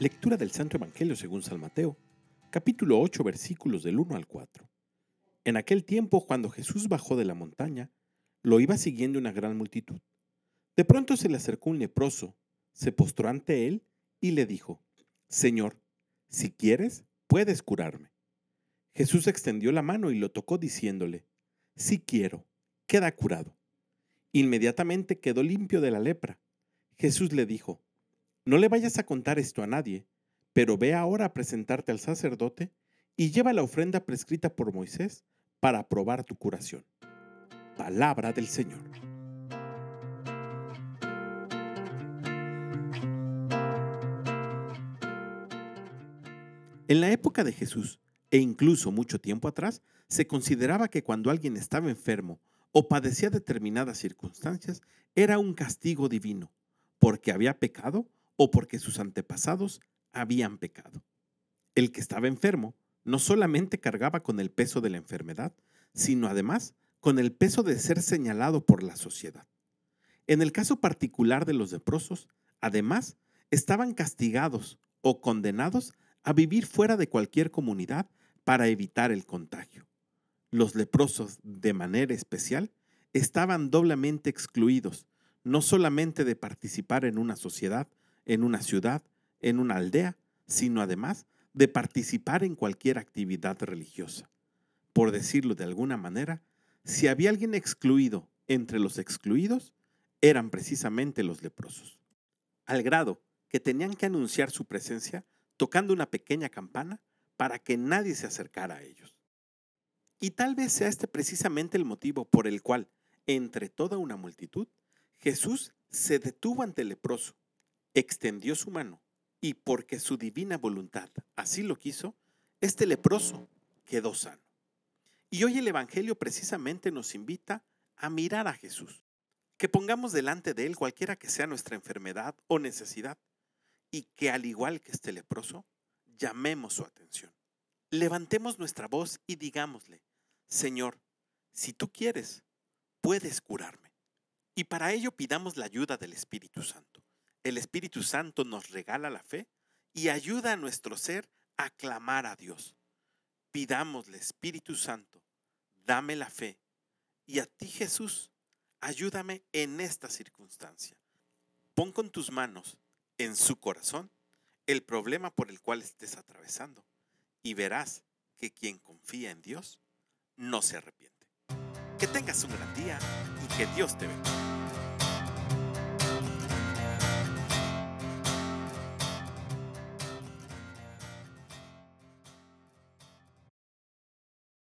Lectura del Santo Evangelio según San Mateo, capítulo 8, versículos del 1 al 4. En aquel tiempo, cuando Jesús bajó de la montaña, lo iba siguiendo una gran multitud. De pronto se le acercó un leproso, se postró ante él y le dijo, Señor, si quieres, puedes curarme. Jesús extendió la mano y lo tocó diciéndole, Si quiero, queda curado. Inmediatamente quedó limpio de la lepra. Jesús le dijo, No le vayas a contar esto a nadie, pero ve ahora a presentarte al sacerdote y lleva la ofrenda prescrita por Moisés para probar tu curación. Palabra del Señor. En la época de Jesús, e incluso mucho tiempo atrás, se consideraba que cuando alguien estaba enfermo o padecía determinadas circunstancias, era un castigo divino, porque había pecado o porque sus antepasados habían pecado. El que estaba enfermo no solamente cargaba con el peso de la enfermedad, sino además con el peso de ser señalado por la sociedad. En el caso particular de los leprosos, además, estaban castigados o condenados a vivir fuera de cualquier comunidad para evitar el contagio. Los leprosos, de manera especial, estaban doblemente excluidos, no solamente de participar en una sociedad, en una ciudad, en una aldea, sino además de participar en cualquier actividad religiosa. Por decirlo de alguna manera, si había alguien excluido entre los excluidos, eran precisamente los leprosos. Al grado que tenían que anunciar su presencia tocando una pequeña campana para que nadie se acercara a ellos. Y tal vez sea este precisamente el motivo por el cual, entre toda una multitud, Jesús se detuvo ante el leproso, extendió su mano y porque su divina voluntad así lo quiso, este leproso quedó sano. Y hoy el Evangelio precisamente nos invita a mirar a Jesús, que pongamos delante de Él cualquiera que sea nuestra enfermedad o necesidad, y que al igual que este leproso, llamemos su atención. Levantemos nuestra voz y digámosle, Señor, si tú quieres, puedes curarme. Y para ello pidamos la ayuda del Espíritu Santo. El Espíritu Santo nos regala la fe y ayuda a nuestro ser a clamar a Dios. Pidámosle, Espíritu Santo, dame la fe. Y a ti, Jesús, ayúdame en esta circunstancia. Pon con tus manos en su corazón el problema por el cual estés atravesando y verás que quien confía en Dios no se arrepiente. Que tengas un gran día y que Dios te bendiga.